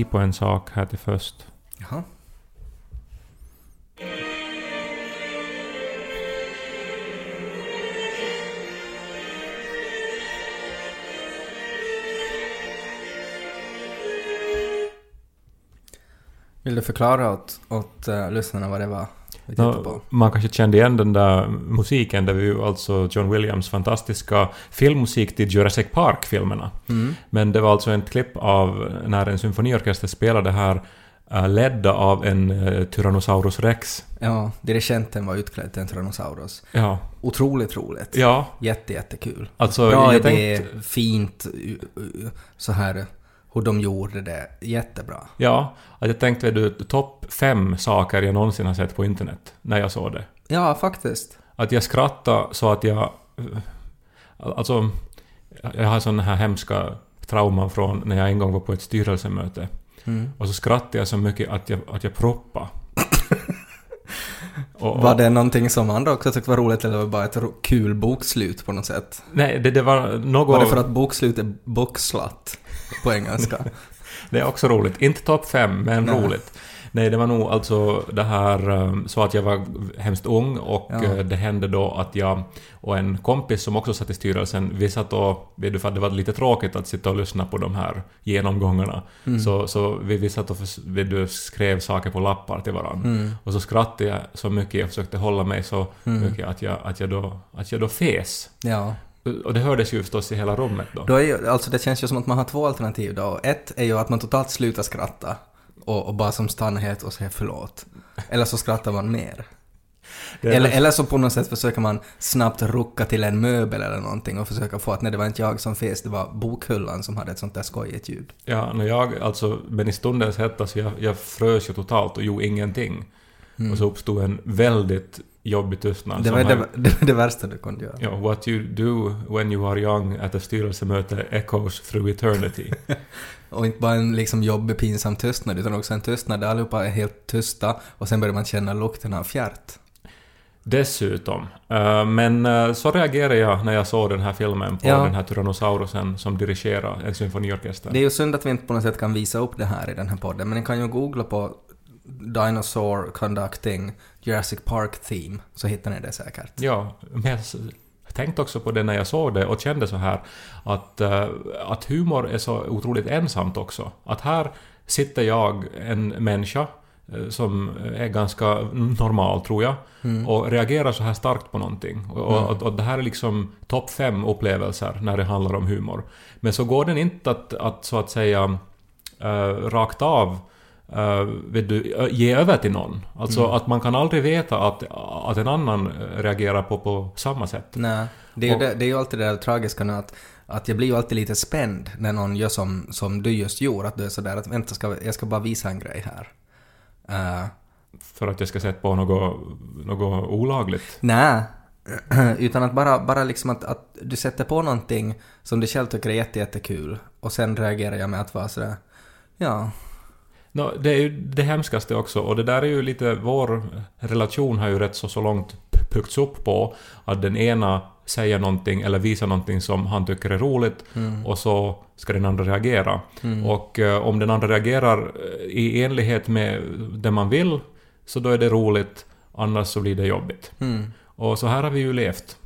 tycker på en sak här till först. Jaha. Vill du förklara åt, åt uh, lyssnarna vad det var vi på? man kanske kände igen den där musiken, det var ju alltså John Williams fantastiska filmmusik till Jurassic Park-filmerna. Mm. Men det var alltså ett klipp av när en symfoniorkester spelade här uh, ledda av en uh, Tyrannosaurus rex. Ja, dirigenten var utklädd till en Tyrannosaurus. Ja. Otroligt roligt. Ja, Jätte, jättekul. alltså Bra idé, tänkte... fint, uh, så här hur de gjorde det. Jättebra. Ja, att jag tänkte du, topp fem saker jag någonsin har sett på internet när jag såg det. Ja, faktiskt. Att jag skrattade så att jag... Alltså, jag har sådana här hemska trauman från när jag en gång var på ett styrelsemöte. Mm. Och så skrattade jag så mycket att jag, att jag proppade. och, och, Var det någonting som andra också tyckte var roligt eller var det bara ett kul bokslut på något sätt? Nej, det, det var något... Var det för att bokslut är boxslat på engelska? Det är också roligt. Inte topp fem, men Nej. roligt. Nej, det var nog alltså det här um, så att jag var hemskt ung och Ja. eh, det hände då att jag och en kompis som också satt i styrelsen, vi satt och, vet du, för att det var lite tråkigt att sitta och lyssna på de här genomgångarna, Mm. så, så vi, vi satt och du, skrev saker på lappar till varandra. Mm. Och så skrattade jag så mycket, jag försökte hålla mig så Mm. mycket att jag, att, jag då, att jag då fes. Ja. Och det hördes ju förstås i hela rummet då. Då är ju, alltså det känns ju som att man har två alternativ då. Ett är ju att man totalt slutar skratta och, och bara som stannar helt och säger förlåt. Eller så skrattar man mer. Eller, eller så på något sätt försöker man snabbt rucka till en möbel eller någonting och försöka få att nej det var inte jag som fes, det var bokhyllan som hade ett sånt där skojigt ljud. Ja, när jag, alltså, men i stundens hetta så jag, jag frös ju totalt och gjorde ingenting. Och så uppstod en väldigt jobbig tystnad. Mm. Det var det, det, det värsta du kunde göra. Ja, what you do when you are young at a styrelsemöte echoes through eternity. Och inte bara en liksom jobbig pinsam tystnad utan också en tystnad där allihopa är helt tysta och sen börjar man känna lukten av fjärt. Dessutom. eh, men eh, så reagerade jag när jag såg den här filmen på Ja. den här Tyrannosaurusen som dirigerar en symfoniorkester. Det är ju synd att vi inte på något sätt kan visa upp det här i den här podden, men ni kan ju googla på Dinosaur Conducting Jurassic Park Theme, så hittar ni det säkert. Ja, men jag tänkte också på det när jag såg det och kände så här att, eh, att humor är så otroligt ensamt också. Att här sitter jag, en människa, eh, som är ganska normal tror jag, och reagerar så här starkt på någonting. Och, och, och, och det här är liksom topp fem upplevelser när det handlar om humor. Men så går den inte att, att så att säga uh, rakt av uh, du, ö- ge över till någon. Alltså att man kan aldrig veta att, att en annan eh, reagerar på, på samma sätt. Nej, det är Och- det, det är ju alltid det där tragiska nu att, att jag blir ju alltid lite spänd när någon gör som, som du just gjorde, att du är sådär att vänta, ska, jag ska bara visa en grej här. Uh, För att jag ska sätta på något, något olagligt. Nej, utan att bara, bara liksom att, att du sätter på någonting som du själv tycker är jätte, jättekul och sen reagerar jag med att vara sådär, ja, Nå, det är ju det hemskaste också, och det där är ju lite... Vår relation har ju rätt så, så långt byggts upp på att den ena säger någonting eller visar någonting som han tycker är roligt och så ska den andra reagera. Och eh, om den andra reagerar eh, i enlighet med det man vill så då är det roligt, annars så blir det jobbigt. mm. Och så här har vi ju levt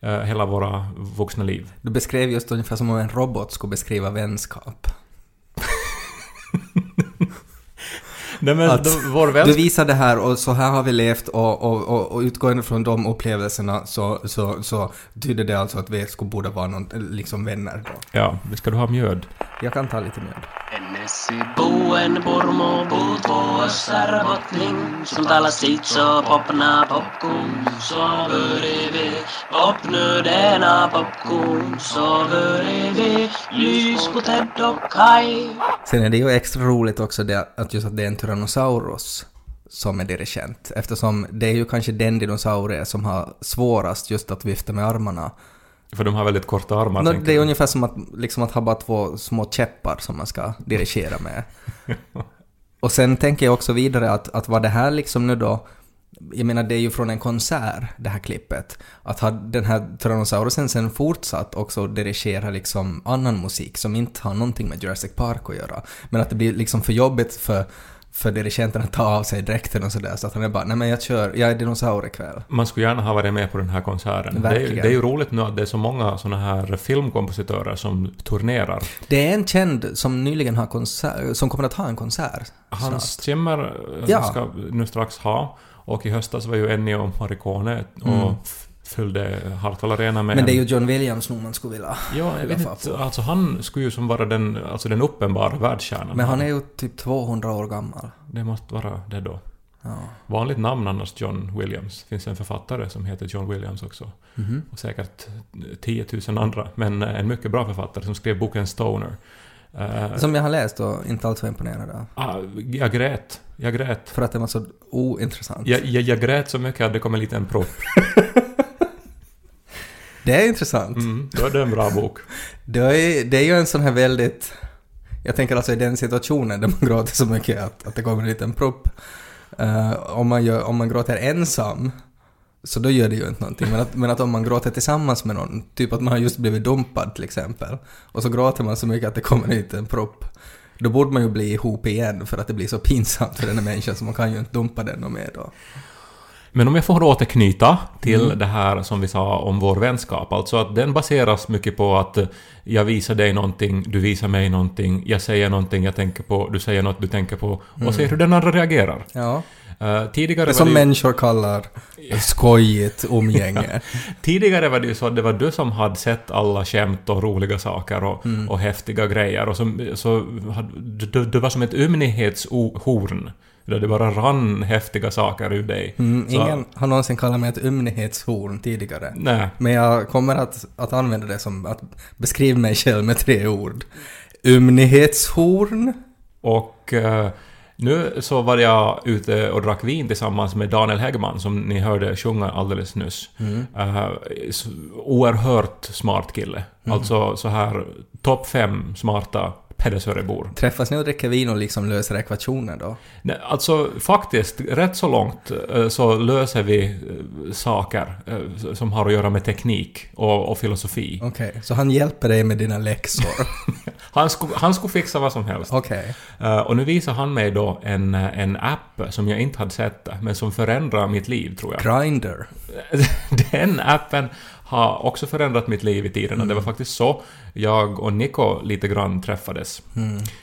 eh, hela våra vuxna liv. Du beskrev just ungefär som om en robot skulle beskriva vänskap. Nej men Att vår Du vänskap... visar det här och så här har vi levt och, och, och, och utgående från de upplevelserna så, så, så tyder det alltså att vi skulle borde vara någon, liksom vänner då. Ja, ska du ha mjöd? Jag kan ta lite mjöd. Ennesi buen purmo puutuossa robotling, som talar sitt så popna popcorn, så börjar vi popnödena popcorn, så börjar vi lys på Ted och Kai. Sen är det ju extra roligt också det, att just att det är en Tyrannosaurus som är dirigent, eftersom det är ju kanske den dinosaurie som har svårast just att vifta med armarna. För de har väldigt korta armar. Tänker det är jag. ungefär som att, liksom att ha bara två små käppar som man ska dirigera med. Och sen tänker jag också vidare att, att var det här liksom nu då jag menar det är ju från en konsert det här klippet. Att ha den här Tyrannosaurusen sen fortsatt också dirigera liksom annan musik som inte har någonting med Jurassic Park att göra. Men att det blir liksom för jobbigt för, för dirigenten att ta av sig dräkten och sådär så att han är bara nej men jag kör, jag är dinosaurie ikväll. Man skulle gärna ha varit med på den här konserten. Det är, det är ju roligt nu att det är så många såna här filmkompositörer som turnerar. Det är en känd som nyligen har konsert, som kommer att ha en konsert Hans snart. Zimmer eh, Ja. ska nu strax ha. Och i höstas var ju Ennio Morricone och Mm. F- fyllde Hartwall Arena med Men det är ju John Williams nog man skulle vilja Ja, jag vet inte. Alltså han skulle ju som vara den, alltså den uppenbara världsstjärnan. Men han är ju typ 200 år gammal. Det måste vara det då. Ja. Vanligt namn annars John Williams. Det finns en författare som heter John Williams också. Mhm. Och säkert 10 000 andra. Men en mycket bra författare som skrev boken Stoner. Eh, Som jag har läst och inte alltför imponerad av. ah, jag grät. Jag grät. För att det var så ointressant. Jag, jag, jag grät så mycket att det kom en liten propp. Det är intressant. Mm, då är det en bra bok. Det, är, det är ju en sån här väldigt... Jag tänker alltså i den situationen där man gråter så mycket att, att det kommer en liten propp. Eh, om, man gör, om man gråter ensam, så då gör det ju inte någonting. Men att, men att om man gråter tillsammans med någon, typ att man har just blivit dumpad till exempel, och så gråter man så mycket att det kommer en liten propp, då borde man ju bli ihop igen för att det blir så pinsamt för den här människan så man kan ju inte dumpa den och mer då. Men om jag får återknyta till Mm. det här som vi sa om vår vänskap, alltså att den baseras mycket på att jag visar dig någonting, du visar mig någonting, jag säger någonting jag tänker på, du säger något du tänker på och ser hur den andra reagerar. Ja. Eh, tidigare, Mm. Det som det ju, människor kallar skojigt umgänge. tidigare var det ju så att det var du som hade sett alla skämt och roliga saker och, Mm. och häftiga grejer och som, så du, du var som ett ymnighetshorn. Där det bara rann häftiga saker ur dig. Mm, ingen har någonsin kallat mig ett ymnighetshorn tidigare. Nej. Men jag kommer att, att använda det som att beskriva mig själv med tre ord. Ymnighetshorn. Och eh, nu så var jag ute och drack vin tillsammans med Daniel Häggman som ni hörde sjunga alldeles nyss. Eh, s- oerhört smart kille. Alltså så här topp fem smarta Pedersörebor. Träffas ni och dricker vin och liksom löser ekvationer då? Nej, Alltså faktiskt, rätt så långt eh, så löser vi eh, saker eh, som har att göra med teknik och, och filosofi. Okej, så han hjälper dig med dina läxor? Han skulle, han skulle fixa vad som helst. Okej. Eh, och nu visar han mig då en, en app som jag inte hade sett, men som förändrar mitt liv, tror jag. Grindr. Den appen har också förändrat mitt liv i tiden. och Det var faktiskt så jag och Nico lite grann träffades.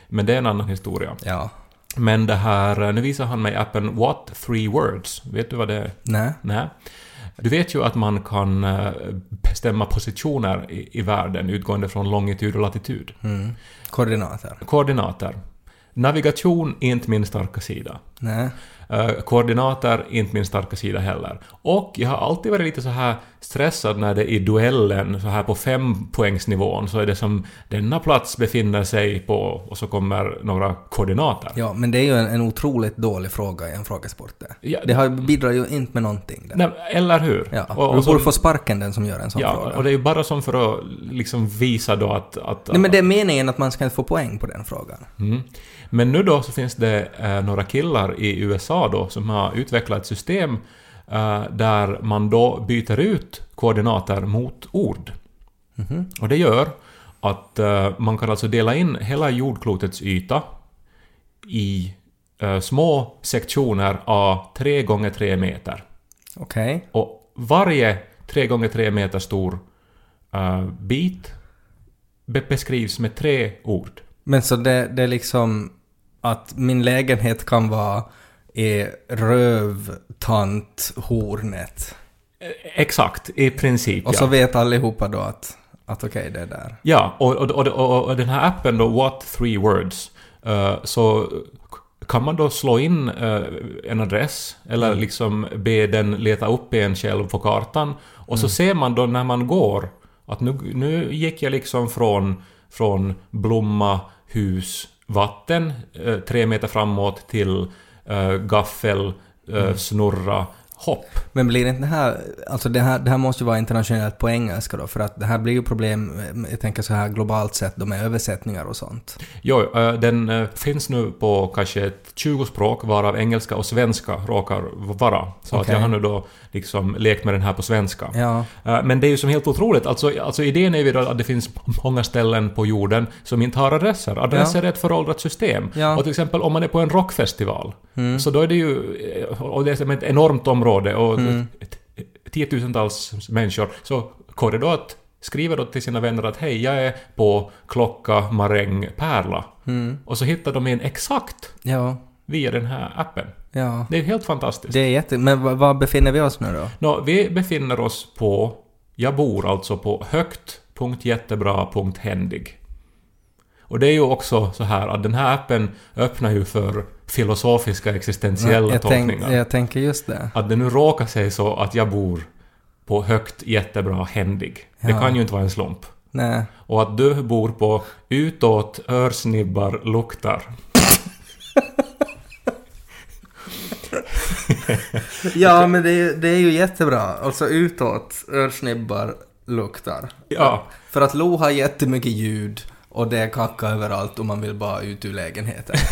Men det är en annan historia. Ja. Men det här, nu visar han mig appen What Three Words. Vet du vad det är? Nej. Nej. Du vet ju att man kan eh, bestämma positioner i, i världen utgående från longitud och latitud. Mm. Koordinater. Koordinater. Navigation är inte min starka sida. Nej. Eh, koordinater är inte min starka sida heller. Och jag har alltid varit lite så här stressad när det i duellen, så här på fempoängsnivån, så är det som denna plats befinner sig på och så kommer några koordinater. Ja, men det är ju en, en otroligt dålig fråga i en frågesport det. Ja. Det har, bidrar ju inte med någonting där. Nej, eller hur? Ja, Och, du och, så, borde få sparken den som gör en sån ja, fråga. och det är ju bara som för att liksom visa då att... att Nej men det är meningen att man ska inte få poäng på den frågan. Mm. Men nu då så finns det eh, några killar i USA då som har utvecklat ett system där man då byter ut koordinater mot ord. Mhm. Och det gör att eh, man kan alltså dela in hela jordklotets yta i eh, små sektioner av 3 gånger 3 meter. Okej. Och varje 3 gånger 3 meter stor eh, bit be- beskrivs med tre ord. Men så det, det är liksom att min lägenhet kan vara i rövtanthornet. Exakt, i princip Och ja. så vet allihopa då att, att okej, det är där. Ja, och, och, och, och, den här appen då, What Three Words, eh, så kan man då slå in eh, en adress eller liksom be den leta upp en själv på kartan och så ser man då när man går att nu, nu gick jag liksom från, från blomma, hus, vatten eh, tre meter framåt till gaffel, eh, snurra, hopp. Men blir inte det här, alltså det här, det här måste ju vara internationellt på engelska då, för att det här blir ju problem, jag tänker så här globalt sett, då med översättningar och sånt. Jo, eh, den eh, finns nu på kanske ett 20 språk, varav engelska och svenska råkar vara. Så att Okej. jag har nu då liksom lekt med den här på svenska. Ja, Eh, Men det är ju som helt otroligt. Alltså, alltså idén är ju att det finns många ställen på jorden som inte har adresser. Adresser är ett föråldrat system. Ja. Och till exempel om man är på en rockfestival, Mm. så då är det ju... Och det är ett enormt område och Mm. tiotusentals människor. Så det då att skriva då till sina vänner att hej, jag är på klocka, maräng, pärla. mm. Och så hittar de in exakt ja, via den här appen. ja. Det är helt fantastiskt. Det är jätte... Men var, befinner vi oss nu då? Nå, vi befinner oss på... Jag bor alltså på högt.jättebra.händig. Och det är ju också så här att den här appen öppnar ju för filosofiska existentiella jag, tänk, tolkningar. jag tänker just det. Att det nu råkar sig så att jag bor på högt, jättebra, händig. Det Ja. kan ju inte vara en slump. Nej. Och att du bor på utåt, örsnibbar, luktar. Ja, men det, är- det är ju jättebra. Alltså utåt, örsnibbar, luktar. Ja, För att Lo har jättemycket ljud och det är kacka överallt och man vill bara ut ur lägenheten.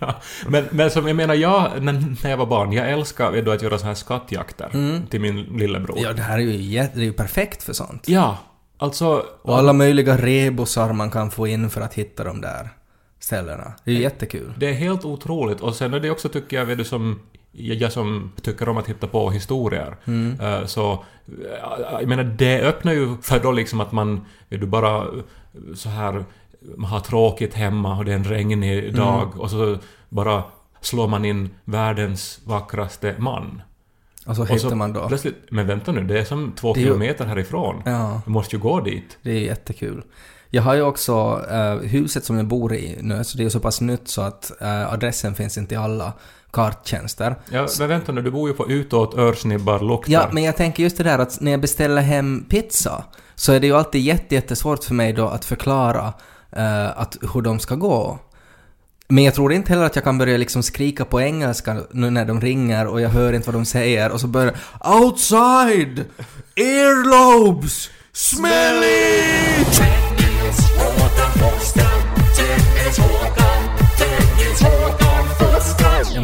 Ja, men, men som jag menar, jag, när, jag var barn, jag älskade då att göra så här skattjakter till min lillebror. Ja, det här är ju, jätte, det är ju perfekt för sånt. Ja, alltså... Och alla möjliga rebusar man kan få in för att hitta de där ställena. Det är jättekul. Det är helt otroligt. Och sen är det också, tycker jag, vet du, som... Jag som tycker om att hitta på historier. eh, Så... eh, Jag menar, det öppnar ju för då liksom att man... Du, bara eh, så här... Man har tråkigt hemma och det är en regnig dag och så bara slår man in världens vackraste man. Och så Och hittar så man då. plötsligt... Men vänta nu, det är som två Det är ju- kilometer härifrån. Ja, Du måste ju gå dit. det är jättekul. Jag har ju också eh, huset som jag bor i nu, så det är så pass nytt så att eh, adressen finns inte i alla karttjänster. Ja, men vänta nu, du bor ju på utåt, örsnibbar, luktar. Ja, men jag tänker just det där att när jag beställer hem pizza så är det ju alltid jätte, jättesvårt för mig då att förklara eh, att hur de ska gå. Men jag tror inte heller att jag kan börja liksom skrika på engelska nu när de ringer och jag hör inte vad de säger och så börjar Outside! Earlobes! Smelly! Jag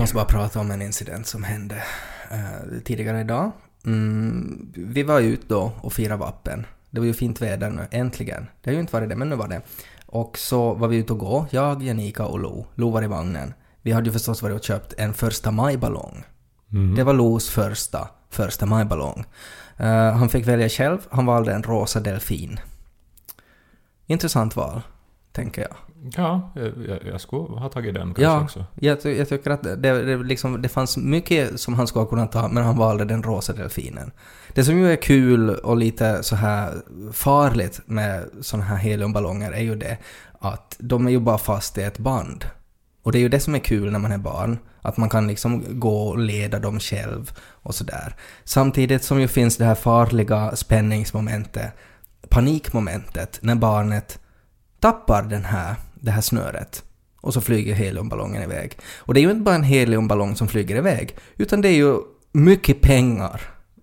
måste bara prata om en incident som hände eh, tidigare idag. Mm, vi var ute då och firade vappen. Det var ju fint väder nu, äntligen. Det har ju inte varit det, men nu var det. Och så var vi ute och gå, jag, Janika och Lo. Lo var i vagnen. Vi hade ju förstås varit och köpt en första maj-ballong. Det var Los första första maj-ballong. Eh, han fick välja själv, han valde en rosa delfin. Intressant val, tänker jag. Ja, jag, jag, skulle ha tagit den kanske Ja, också. jag, jag tycker att det, det, liksom, det fanns mycket som han skulle ha kunnat ta, men han valde den rosa delfinen. Det som ju är kul och lite så här farligt med såna här heliumballonger är ju det att de är ju bara fast i ett band. Och det är ju det som är kul när man är barn, att man kan liksom gå och leda dem själv och sådär. Samtidigt som ju finns det här farliga spänningsmomentet, panikmomentet, när barnet tappar den här, det här snöret och så flyger heliumballongen iväg. Och det är ju inte bara en heliumballong som flyger iväg, utan det är ju mycket pengar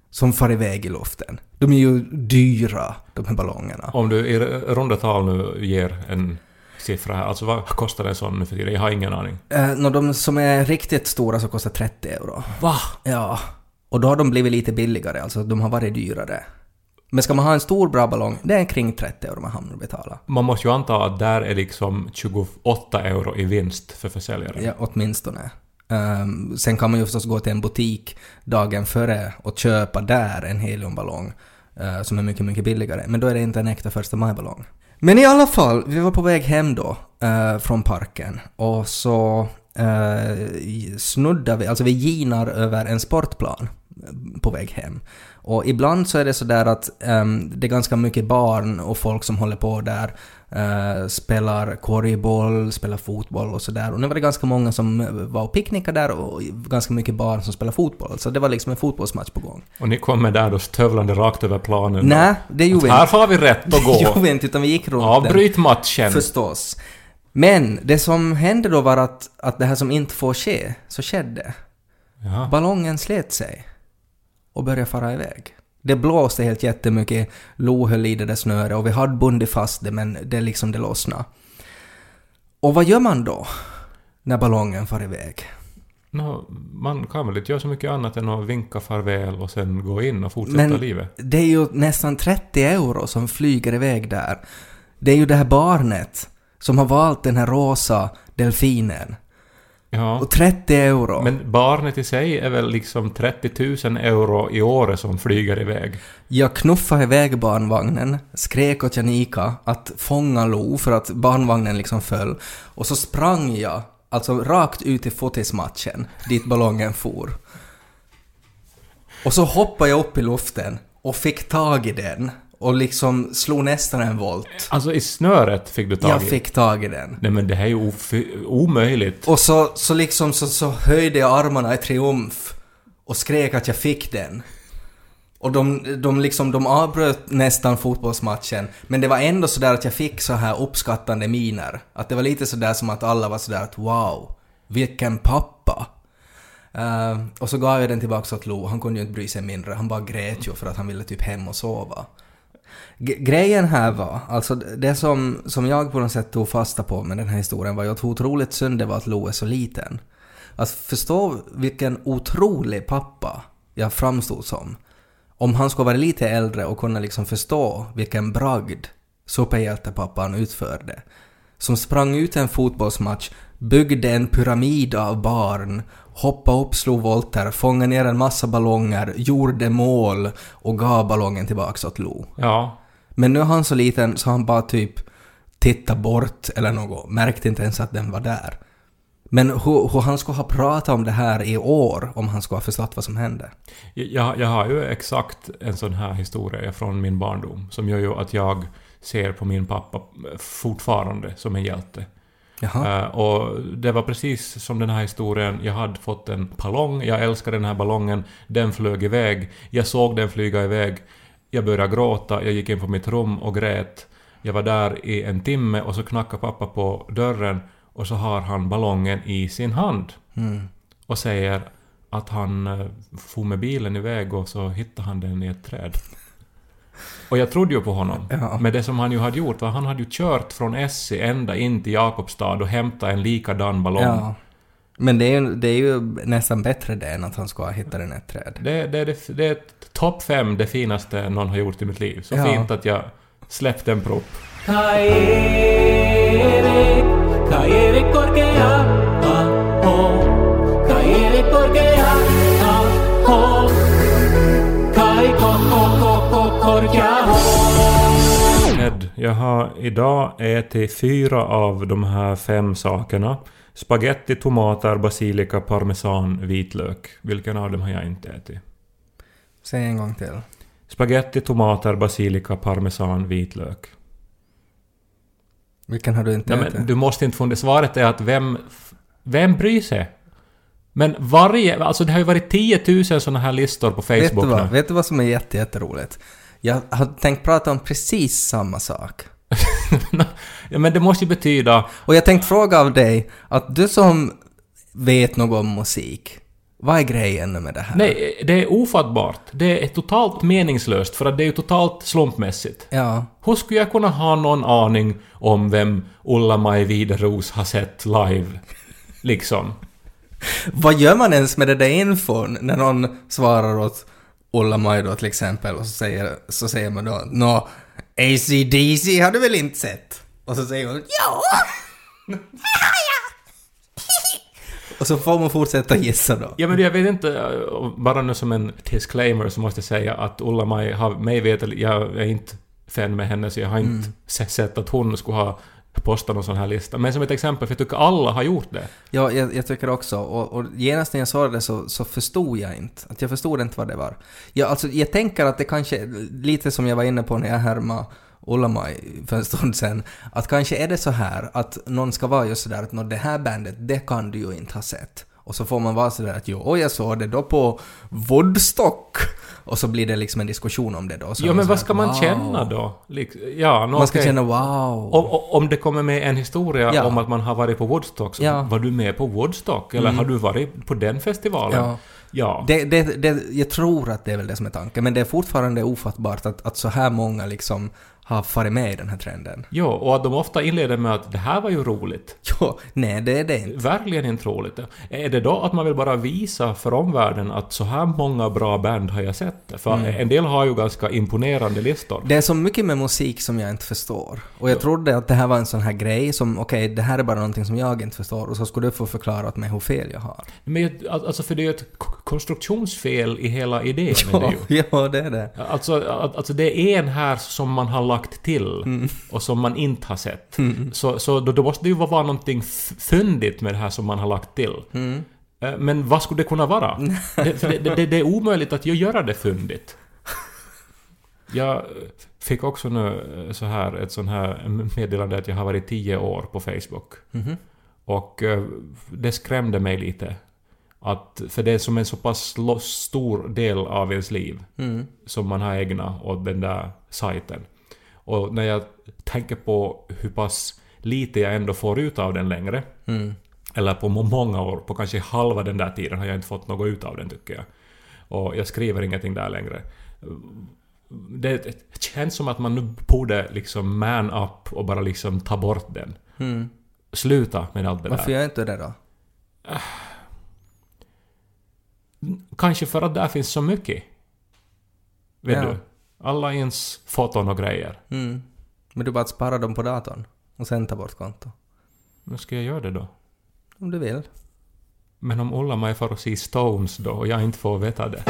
som far iväg i luften. De är ju dyra, de här ballongerna. Om du i runda tal nu ger en siffra här, alltså vad kostar en sån nu för tiden? Jag har ingen aning. Eh, nå, de som är riktigt stora så kostar 30 euro. Va? Ja. Och då har de blivit lite billigare, alltså de har varit dyrare. Men ska man ha en stor bra ballong, det är kring 30 euro man hamnar och betala. Man måste ju anta att där är liksom 28 euro i vinst för försäljaren. Ja, åtminstone. Um, sen kan man ju förstås gå till en butik dagen före och köpa där en heliumballong eh, som är mycket, mycket billigare. Men då är det inte en äkta första maj-ballong. Men i alla fall, vi var på väg hem då eh, från parken och så uh, snuddar vi, alltså vi ginar över en sportplan eh, på väg hem. Och ibland så är det sådär att ehm, det är ganska mycket barn och folk som håller på där, eh, spelar korgboll, spelar fotboll och sådär. Och nu var det ganska många som var och picknickade där och ganska mycket barn som spelar fotboll. Så det var liksom en fotbollsmatch på gång. Och ni kommer där då stövlande rakt över planen. Nej, det gjorde vi Här inte. har vi rätt att Det gjorde gå. vi inte, utan vi gick runt. Avbryt matchen. Förstås. Men det som hände då var att, att det här som inte får ske, så skedde. Ja. Ballongen slet sig. Och började fara iväg. Det blåste helt jättemycket, Lo höll i det där snöret och vi hade bundit fast det men det liksom det lossnade. Och vad gör man då? När ballongen far iväg? Nå, man kan väl inte göra så mycket annat än att vinka farväl och sen gå in och fortsätta Men livet. det är ju nästan 30 euro som flyger iväg där. Det är ju det här barnet som har valt den här rosa delfinen. Ja. Och 30 euro. Men barnet i sig är väl liksom 30 000 euro i året som flyger iväg. Jag knuffade iväg barnvagnen, skrek åt Janika att fånga Lo för att barnvagnen liksom föll. Och så sprang jag, alltså rakt ut i fotismatchen, dit ballongen for. Och så hoppade jag upp i luften och fick tag i den och liksom slog nästan en volt. Alltså i snöret fick du tag Jag i. fick tag i den. Nej men det här är ju omöjligt. Och så, så liksom så, så höjde jag armarna i triumf och skrek att jag fick den. Och de, de liksom, de avbröt nästan fotbollsmatchen, men det var ändå sådär att jag fick så här uppskattande miner. Att det var lite sådär som att alla var sådär att wow, vilken pappa. Eh, och så gav jag den tillbaka åt Lo, han kunde ju inte bry sig mindre, han bara grät ju för att han ville typ hem och sova. Grejen här var, alltså det som, som jag på något sätt tog fasta på med den här historien var ju att hur otroligt synd det var att Lo är så liten. Att förstå vilken otrolig pappa jag framstod som. Om han skulle vara lite äldre och kunna liksom förstå vilken bragd superhjältepappan utförde. Som sprang ut en fotbollsmatch, byggde en pyramid av barn, hoppade upp, slog volter, fångade ner en massa ballonger, gjorde mål och gav ballongen tillbaks åt Lo. Ja. Men nu är han så liten så han bara typ tittade bort eller något, märkte inte ens att den var där. Men hur, hur han skulle ha pratat om det här i år om han skulle ha förstått vad som hände. Jag, jag har ju exakt en sån här historia från min barndom som gör ju att jag ser på min pappa fortfarande som en hjälte. Eh, och det var precis som den här historien. Jag hade fått en ballong, jag älskade den här ballongen, den flög iväg. Jag såg den flyga iväg. Jag började gråta, jag gick in på mitt rum och grät. Jag var där i en timme och så knackade pappa på dörren och så har han ballongen i sin hand. Mm. Och säger att han uh, for med bilen iväg och så hittade han den i ett träd. Och jag trodde ju på honom. Ja. Men det som han ju hade gjort var han hade ju kört från Essie ända in till Jakobstad och hämtat en likadan ballong. Ja. Men det är, ju, det är ju nästan bättre det än att han ska ha hittat den ett träd. Det, det, det, det är topp fem det finaste någon har gjort i mitt liv. Så Ja. fint att jag släppte en propp. Oh. Ned, jag har idag ätit fyra av de här fem sakerna. Spaghetti, tomater, basilika, parmesan, vitlök. Vilken av dem har jag inte ätit? Säg en gång till. Spaghetti, tomater, basilika, parmesan, vitlök. Vilken har du inte Nej, ätit? men du måste inte få det. Svaret är att vem... Vem bryr sig? Men varje... Alltså det har ju varit 10 000 såna här listor på Vet du, Facebook vad, nu. vet du vad som är jätte, jätteroligt? Jag har tänkt prata om precis samma sak. ja, men det måste ju betyda... Och jag tänkte fråga av dig, att du som vet något om musik, vad är grejen med det här? Nej, det är ofattbart. Det är totalt meningslöst för att det är ju totalt slumpmässigt. Ja. Hur skulle jag kunna ha någon aning om vem Ulla-Maj Wideros har sett live? Liksom. Vad gör man ens med det där infon när någon svarar åt Ulla-Maj då till exempel och så säger, så säger man då Nå, AC/DC har du väl inte sett? Och så säger hon ja! och så får man fortsätta gissa då. Ja men jag vet inte, bara nu som en disclaimer så måste jag säga att Ulla-Maj har mig veterligt, jag är inte fan med henne så jag har inte se- sett att hon skulle ha posta någon sån här lista. Men som ett exempel, för jag tycker alla har gjort det. Ja, jag, jag tycker också. Och, och genast när jag såg det så, så förstod jag inte. Att jag förstod inte vad det var. Jag, alltså, jag tänker att det kanske, lite som jag var inne på när jag härmade Ullamaj för en stund sen, att kanske är det så här att någon ska vara just sådär att "Nå, det här bandet, det kan du ju inte ha sett. Och så får man vara sådär att jo, jag såg det då på Woodstock. Och så blir det liksom en diskussion om det då. Så Ja men vad ska man wow. känna då? Ja, nå, Man ska okej. känna wow. Om, om- om det kommer med en historia Ja. om att man har varit på Woodstock, så Ja. var du med på Woodstock? Eller Mm. har du varit på den festivalen? Ja. Ja. Det, det, det, jag tror att det är väl det som är tanken, men det är fortfarande ofattbart att, att så här många liksom har farit med i den här trenden. Jo, och att de ofta inleder med att det här var ju roligt. Jo, nej det är det inte. Verkligen inte roligt. Är det då att man vill bara visa för omvärlden att så här många bra band har jag sett? För en del har ju ganska imponerande listor. Det är så mycket med musik som jag inte förstår. Och jag trodde att det här var en sån här grej som, okej, det här är bara någonting som jag inte förstår och så skulle du få förklara åt mig hur fel jag har. Men alltså för det är ju ett konstruktionsfel i hela idén. med det ju. Ja, ja, det är det. Alltså, alltså det är en här som man har lagt till Mm. och som man inte har sett. Så, så då, då måste det ju vara någonting fyndigt med det här som man har lagt till. Mm. Eh, Men vad skulle det kunna vara? det, det, det, det är omöjligt att göra det fyndigt. Jag fick också nu eh, så här ett sån här meddelande att jag har varit tio år på Facebook. Mhm. Och eh, det skrämde mig lite. Att, för det är som en så pass stor del av ens liv Mm. som man har ägnat åt den där sajten. Och när jag tänker på hur pass lite jag ändå får ut av den längre, Mm. eller på må- många år, på kanske halva den där tiden har jag inte fått något ut av den tycker jag. Och jag skriver ingenting där längre. Det känns som att man nu borde liksom man up och bara liksom ta bort den. Mm. Sluta med allt det Varför där. gör jag inte det då? Kanske för att där finns så mycket. Vet Ja. du? Alla ens foton och grejer. Mm. Men du bara att spara dem på datorn och sen ta bort konto. Nu ska jag göra det då? Om du vill. Men om Ulla-Maj får se Stones då och jag inte får veta det.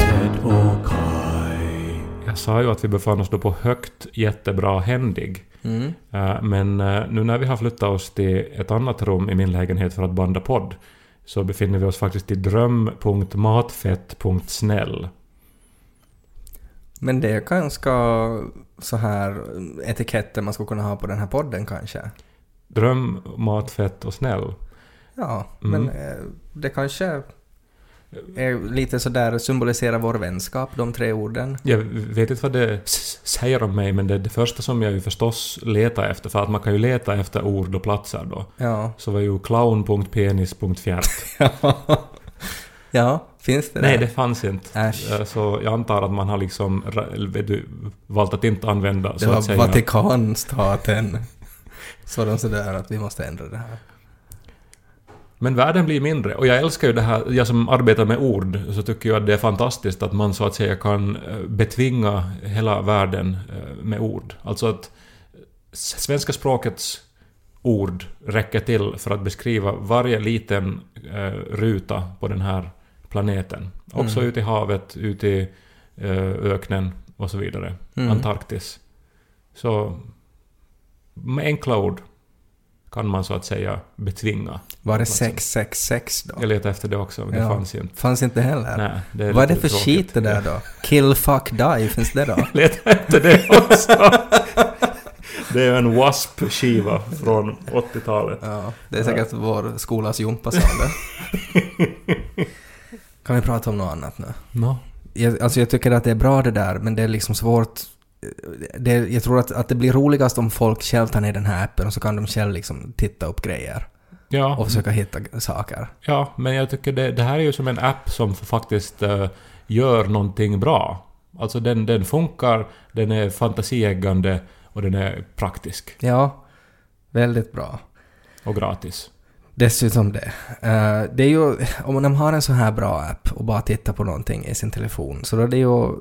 Ted och Kai. Jag sa ju att vi befann oss då på högt jättebra händig. Mm. Eh, Men eh, nu när vi har flyttat oss till ett annat rum i min lägenhet för att banda podd så befinner vi oss faktiskt i dröm.matfett.snäll. Men det är ganska så här etiketter man skulle kunna ha på den här podden kanske. Dröm, matfett och snäll. Ja, Mm. men eh, det kanske är lite sådär symboliserar vår vänskap, de tre orden. Jag vet inte vad det säger om mig men det är det första som jag ju förstås letar efter för att man kan ju leta efter ord och platser då. Ja. Så var ju clown.penis.fjärt. ja, finns det Nej, det fanns inte. Äsch. Eh, Så jag antar att man har liksom vet du, valt att inte använda Det så att säga... Vatikanstaten. Så de sådär att vi måste ändra det här. Men världen blir mindre och jag älskar ju det här, jag som arbetar med ord, så tycker jag att det är fantastiskt att man så att säga kan eh, betvinga hela världen eh, med ord. Alltså att svenska språkets ord räcker till för att beskriva varje liten ruta på den här planeten. Också Mm. ute i havet, ute i eh, öknen och så vidare. Mm. Antarktis. Så med enkla ord kan man så att säga betvinga. Var det platsen. 666 då? Jag letade efter det också, men det Ja. fanns ju inte. Fanns inte heller? Nej, det är Vad är det för tråkigt. skit det där då? Kill, fuck, die, finns det då? Jag letade efter det också. det är en W.A.S.P-skiva från 80-talet. Ja, det är säkert vår skolas gympasal det. Kan vi prata om något annat nu? No. Jag, alltså jag tycker att det är bra det där, men det är liksom svårt. Det, jag tror att, att det blir roligast om folk själv tar ner den här appen och så kan de själv liksom titta upp grejer Ja, och försöka hitta saker. ja, men jag tycker det, det här är ju som en app som faktiskt eh, gör någonting bra. Alltså den, den funkar, den är fantasieggande och den är praktisk Ja, väldigt bra. och gratis. Dessutom det. Eh, det är ju, om man har en så här bra app och bara tittar på någonting i sin telefon så då är det ju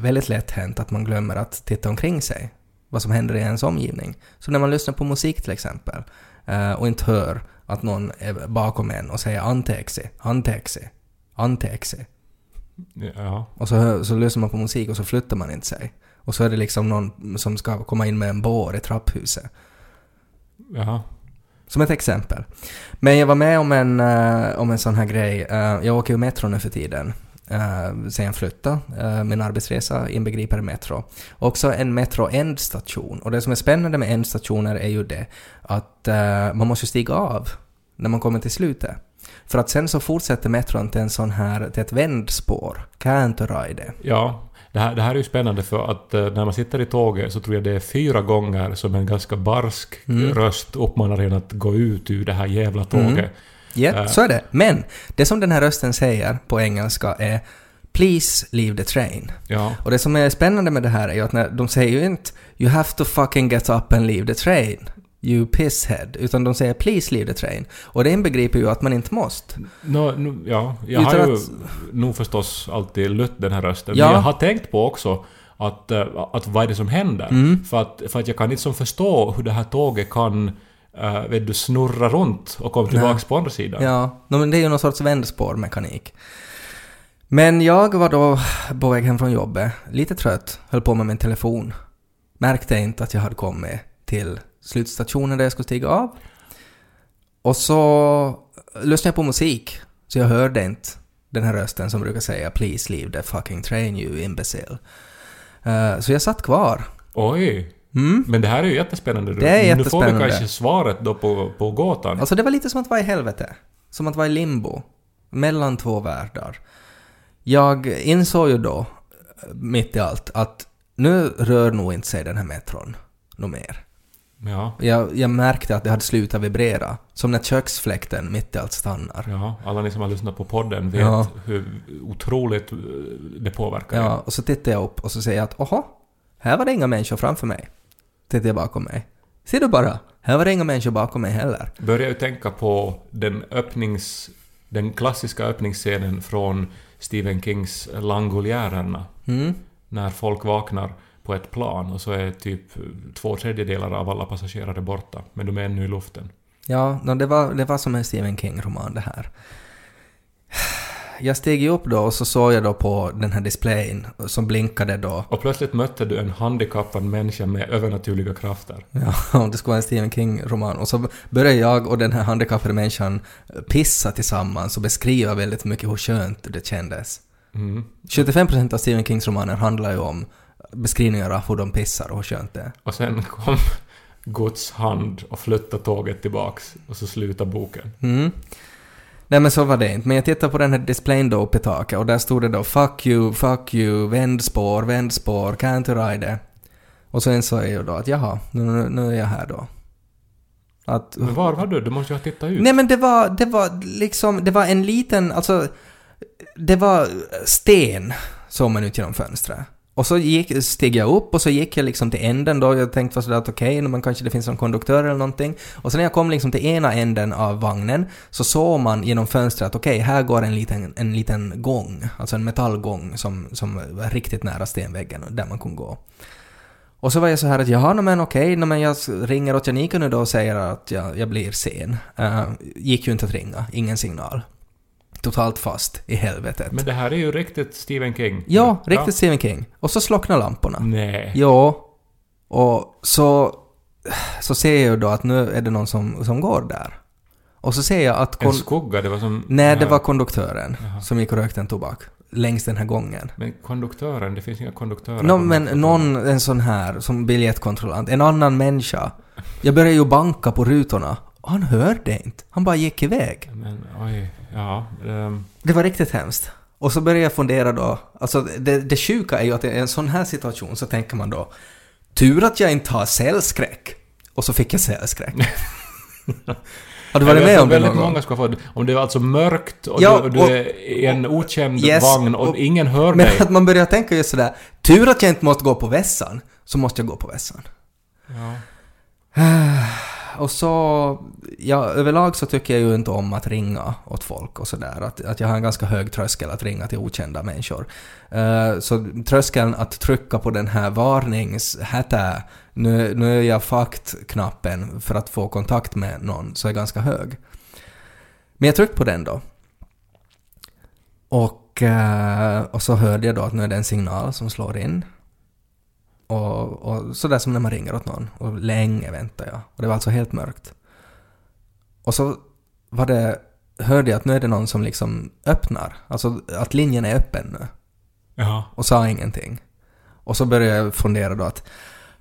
väldigt lätt hänt att man glömmer att titta omkring sig. Vad som händer i ens omgivning. Så när man lyssnar på musik till exempel eh, och inte hör att någon är bakom en och säger anteeksi, anteeksi, anteeksi. Ja, Och så, så lyssnar man på musik och så flyttar man inte sig. Och så är det liksom någon som ska komma in med en bår i trapphuset. ja. Som ett exempel. Men jag var med om en, uh, om en sån här grej. Uh, jag åker ju metro nu för tiden. Uh, sen jag flyttade. Uh, min arbetsresa inbegriper metro. Också en metro-ändstation. Och det som är spännande med ändstationer är ju det att uh, man måste stiga av när man kommer till slutet. För att sen så fortsätter metron till en sån här, till ett vändspår. Kääntöraide. Ja, det här, det här är ju spännande för att eh, när man sitter i tåget så tror jag det är fyra gånger som en ganska barsk Mm. röst uppmanar en att gå ut ur det här jävla tåget. Mm. Ja, Eh, så är det. Men det som den här rösten säger på engelska är “Please leave the train”. Ja. Och det som är spännande med det här är ju att när de säger ju inte “You have to fucking get up and leave the train”, “You pisshead”, utan de säger “Please leave the train”. Och det inbegriper ju att man inte måste. Nå, nu, ja, jag Utan har ju att- nog förstås alltid lytt den här rösten. Ja. Men jag har tänkt på också att, eh, att vad är det som händer? Mm. För, att, för att jag kan inte som förstå hur det här tåget kan uh, vet du, snurra runt och komma tillbaks på andra sidan. Ja, no, men det är ju någon sorts vändspårmekanik. Men jag var då på väg hem från jobbet, lite trött, höll på med min telefon. Märkte inte att jag hade kommit till slutstationen där jag skulle stiga av. Och så lyssnade jag på musik, så jag hörde inte den här rösten som brukar säga “Please leave the fucking train you imbecile”. Eh, så jag satt kvar. Oj! Mm. Men det här är ju jättespännande. Det är Nu får vi jättespännande. kanske svaret då på, på gåtan. Alltså det var lite som att vara i helvete. Som att vara i limbo. Mellan två världar. Jag insåg ju då, mitt i allt, att nu rör nog inte sig den här metron något mer. Ja, Jag, jag märkte att det hade slutat vibrera. Som när köksfläkten mitt i allt stannar. ja, alla ni som har lyssnat på podden vet Ja. hur otroligt eh, det påverkar Ja, och så tittar jag upp och så säger jag att oho, här var det inga människor framför mig. Tittar jag bakom mig. Ser du bara, här var det inga människor bakom mig heller. börjar ju tänka på den öppnings... Den klassiska öppningsscenen från Stephen Kings Langoliärerna. Mm. När folk vaknar på ett plan och så är typ två tredjedelar av alla passagerare borta. Men de är ännu i luften. Ja, no, det, var, det var som en Stephen King-roman det här. Jag steg ju upp då och så såg jag då på den här displayen som blinkade då. Och plötsligt mötte du en handikappad människa med övernaturliga krafter. Ja, det skulle vara en Stephen King-roman. Och så började jag och den här handikappade människan pissa tillsammans och beskriva väldigt mycket hur skönt det kändes. Mm. 75% av Stephen Kings romaner handlar ju om beskrivningar av hur de pissar och hur skönt det är. Och sen kom Guds hand och flyttade tåget tillbaks. Och så slutade boken. Mm. Nej men så var det inte. Men jag tittade på den här displayen då uppe i taket och där stod det då 'Fuck you, fuck you, vändspår, vändspår, can't ride' Och så insåg jag ju då att jaha, nu, nu är jag här då. Att... Men var var du? Du måste ju ha tittat ut. Nej men det var, det var liksom, det var en liten, alltså... Det var sten såg man ut genom fönstret. Och så gick, steg jag upp och så gick jag liksom till änden då. Jag tänkte sådär att okej, okay, men kanske det finns någon konduktör eller någonting. Och sen när jag kom liksom till ena änden av vagnen så såg man genom fönstret att okej, här går en liten, en liten gång. Alltså en metallgång som, som var riktigt nära stenväggen där man kunde gå. Och så var jag så här att jaha, no, men okej, no, men jag ringer åt Janika nu då och säger att jag, jag blir sen. Uh, gick ju inte att ringa, ingen signal. Totalt fast i helvetet. Men det här är ju riktigt Stephen King. Ja, riktigt Stephen King. Och så slocknar lamporna. Nej. Ja. Och så, så ser jag ju då att nu är det någon som, som går där. Och så ser jag att... En skugga, det var som... nej, det var konduktören Jaha. som gick och rökte en tobak längs den här gången. Men konduktören, det finns inga konduktörer. På men någon, en sån här, som biljettkontrollant, en annan människa. Jag började ju banka på rutorna. Han hörde inte. Han bara gick iväg. Men oj, ja. ehm, Det var riktigt hemskt. Och så började jag fundera då, alltså det, det sjuka är ju att i en sån här situation så tänker man då Tur att jag inte har cellskräck. Och så fick jag cellskräck. har du varit med om det väldigt någon många ska få Om det är alltså mörkt och Ja, du, du och- är i en okänd Yes, vagn och, och- ingen hör Men dig. att man börjar tänka just sådär, tur att jag inte måste gå på vässan, så måste jag gå på vässan. Ja. Och så, ja överlag så tycker jag ju inte om att ringa åt folk och sådär. Att, att jag har en ganska hög tröskel att ringa till okända människor. Uh, så tröskeln att trycka på den här varningshätä, nu, nu är jag fucked-knappen för att få kontakt med någon, så är ganska hög. Men jag tryckte på den då. Och, uh, och så hörde jag då att nu är det en signal som slår in. Och, och sådär som när man ringer åt någon. Och länge väntar jag. Och det var alltså helt mörkt. Och så var det, hörde jag att nu är det någon som liksom öppnar. Alltså att linjen är öppen nu. Ja. Och sa ingenting. Och så började jag fundera då att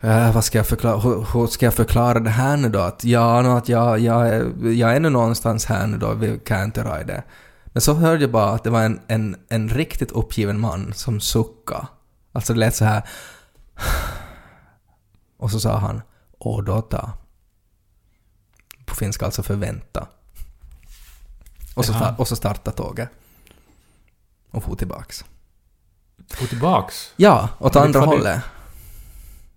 eh, vad ska jag förklara, hur, hur ska jag förklara det här nu då? Att ja, no, att jag, jag, är, jag är nu någonstans här nu då, vi kan inte rida. Men så hörde jag bara att det var en, en, en riktigt uppgiven man som suckade. Alltså det lät så här. Och så sa han Odota. På finska alltså förvänta. Och så, sta- och så startade tåget. Och for tillbaks. Gå tillbaks. Ja, åt Men andra hållet.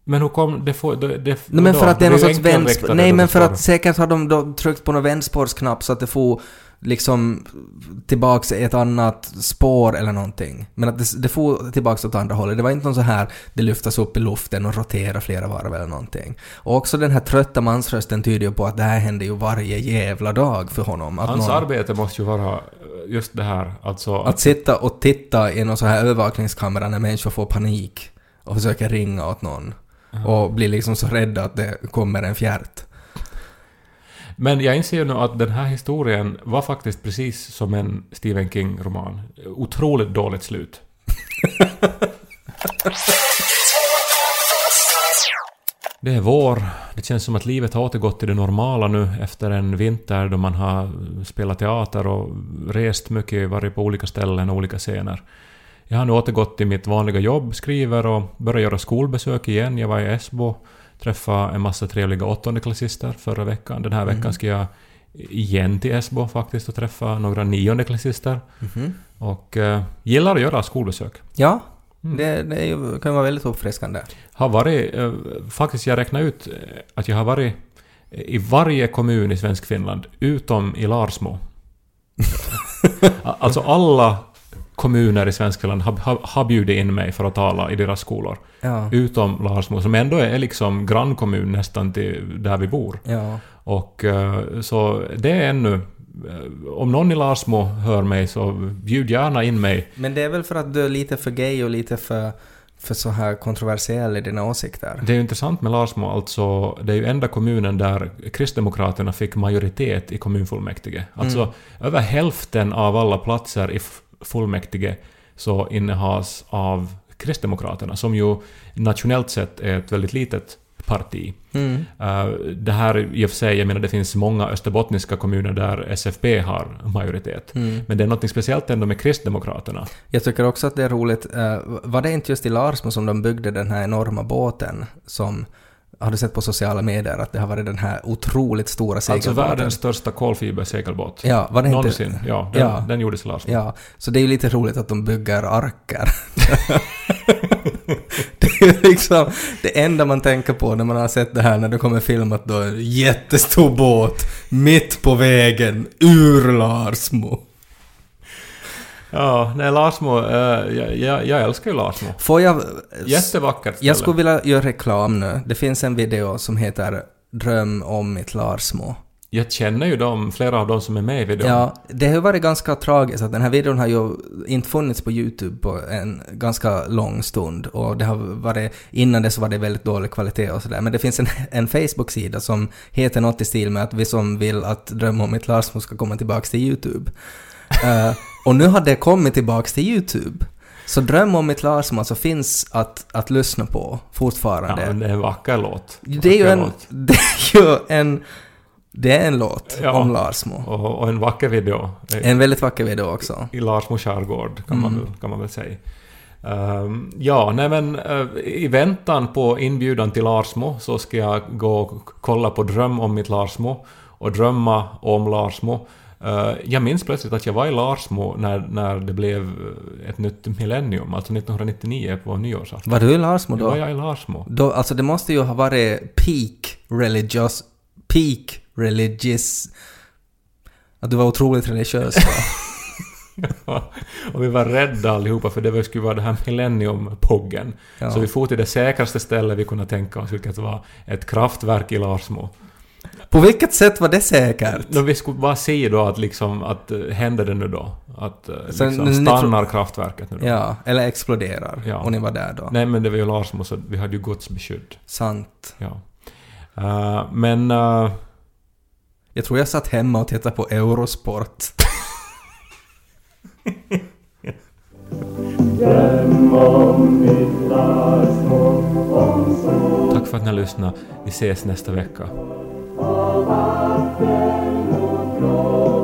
Men hur kom det... Får, det, det Nej men för att det är någon sorts vändspår... Nej men för att säkert har de då tryckt på någon vändspårsknapp så att det får liksom tillbaks i ett annat spår eller någonting. Men att det, det får tillbaks åt andra hållet. Det var inte någon så här det lyftas upp i luften och roterar flera varv eller någonting. Och också den här trötta mansrösten tyder ju på att det här händer ju varje jävla dag för honom. Att, Hans någon, arbete måste ju vara just det här, alltså... att sitta och titta i någon så här övervakningskamera när människor får panik och försöker ringa åt någon. Och blir liksom så rädda att det kommer en fjärt. Men jag inser ju nu att den här historien var faktiskt precis som en Stephen King-roman. Otroligt dåligt slut. Det är vår. Det känns som att livet har återgått till det normala nu efter en vinter då man har spelat teater och rest mycket, varit på olika ställen och olika scener. Jag har nu återgått till mitt vanliga jobb, skriver och börjar göra skolbesök igen. Jag var i Esbo, träffade en massa trevliga åttondeklassister förra veckan. Den här veckan ska jag igen till Esbo faktiskt och träffa några niondeklassister. Mhm. Och eh, gillar att göra skolbesök. Ja, Mm. det, det ju, kan vara väldigt uppfriskande. Har varit, eh, faktiskt jag räknar ut eh, att jag har varit i varje kommun i svensk Finland utom i Larsmo. alltså alla kommuner i svensk Finland har, har, har bjudit in mig för att tala i deras skolor. Ja. Utom Larsmo som ändå är liksom grannkommun nästan till där vi bor. Ja. Och eh, så det är ännu... eh, Om någon i Larsmo hör mig så bjud gärna in mig. Men det är väl för att du är lite för gay och lite för, för så här kontroversiell i dina åsikter? Det är ju intressant med Larsmo, alltså det är ju enda kommunen där Kristdemokraterna fick majoritet i kommunfullmäktige. Alltså över hälften av alla platser i fullmäktige så innehas av Kristdemokraterna, som ju nationellt sett är ett väldigt litet parti. Mm. Eh, det här i och för sig, jag menar det finns många österbottniska kommuner där SFP har majoritet. Mm. Men det är något speciellt ändå med Kristdemokraterna. Jag tycker också att det är roligt, eh, var det inte just i Larsmo som de byggde den här enorma båten som har du sett på sociala medier att det har varit den här otroligt stora Alltså segelbåten? världens största kolfibersegelbåt. Ja, var det inte... Någonsin. Ja, den, Ja. den gjordes i Larsmo. Ja, så det är ju lite roligt att de bygger arker. det är liksom det enda man tänker på när man har sett det här när det kommer filmat då en jättestor båt mitt på vägen ur Larsmo. Ja, nej Larsmo, eh, jag, jag, jag älskar ju Larsmo. Får jag... Jättevackert ställe. Jag skulle vilja göra reklam nu. Det finns en video som heter Dröm om mitt Larsmo. Jag känner ju dem, flera av dem som är med i videon. Ja, det har varit ganska tragiskt att den här videon har ju inte funnits på YouTube på en ganska lång stund och det har varit, innan det så var det väldigt dålig kvalitet och sådär. Men det finns en, en Facebook-sida som heter något i stil med att vi som vill att Dröm om mitt Larsmo ska komma tillbaks till YouTube. Eh, och nu har det kommit tillbaks till YouTube. Så Dröm om mitt Larsmo alltså finns att, att lyssna på Ja, fortfarande. men det är en vacker låt. det är ju en... låt. Det är ju en... Det är en låt Ja. om Larsmo. Och, och en vacker video. En väldigt vacker video också. I Larsmo skärgård, kan, man, Mm. väl, kan man väl säga. Ehm, ja, nej men eh, i väntan på inbjudan till Larsmo så ska jag gå och kolla på Dröm om mitt Larsmo och drömma om Larsmo. Eh, jag minns plötsligt att jag var i Larsmo när, när det blev eh, ett nytt millennium, alltså 1999 på nyårsafton. Var du i Larsmo Då var då? jag i Larsmo. då? Alltså det måste ju ha varit peak religious... Peak religious... Att du var otroligt religiös då. och vi var rädda allihopa för det skulle vara det här millennium-poggen. Ja. Så vi for till det säkraste stället vi kunde tänka oss, vilket var ett kraftverk i Larsmo. På vilket sätt var det säkert? Då vi skulle bara se då att liksom, att uh, händer det nu då? Att uh, Så liksom, stannar kraftverket nu då? Ja, eller exploderar. Ja. Och ni var där då. Nej men det var ju Larsmo så vi hade ju Guds beskydd. Sant. Ja. Eh, men... eh, Jag tror jag satt hemma och tittade på Eurosport. tack för att ni har lyssnat. Vi ses nästa vecka. Vatten och blå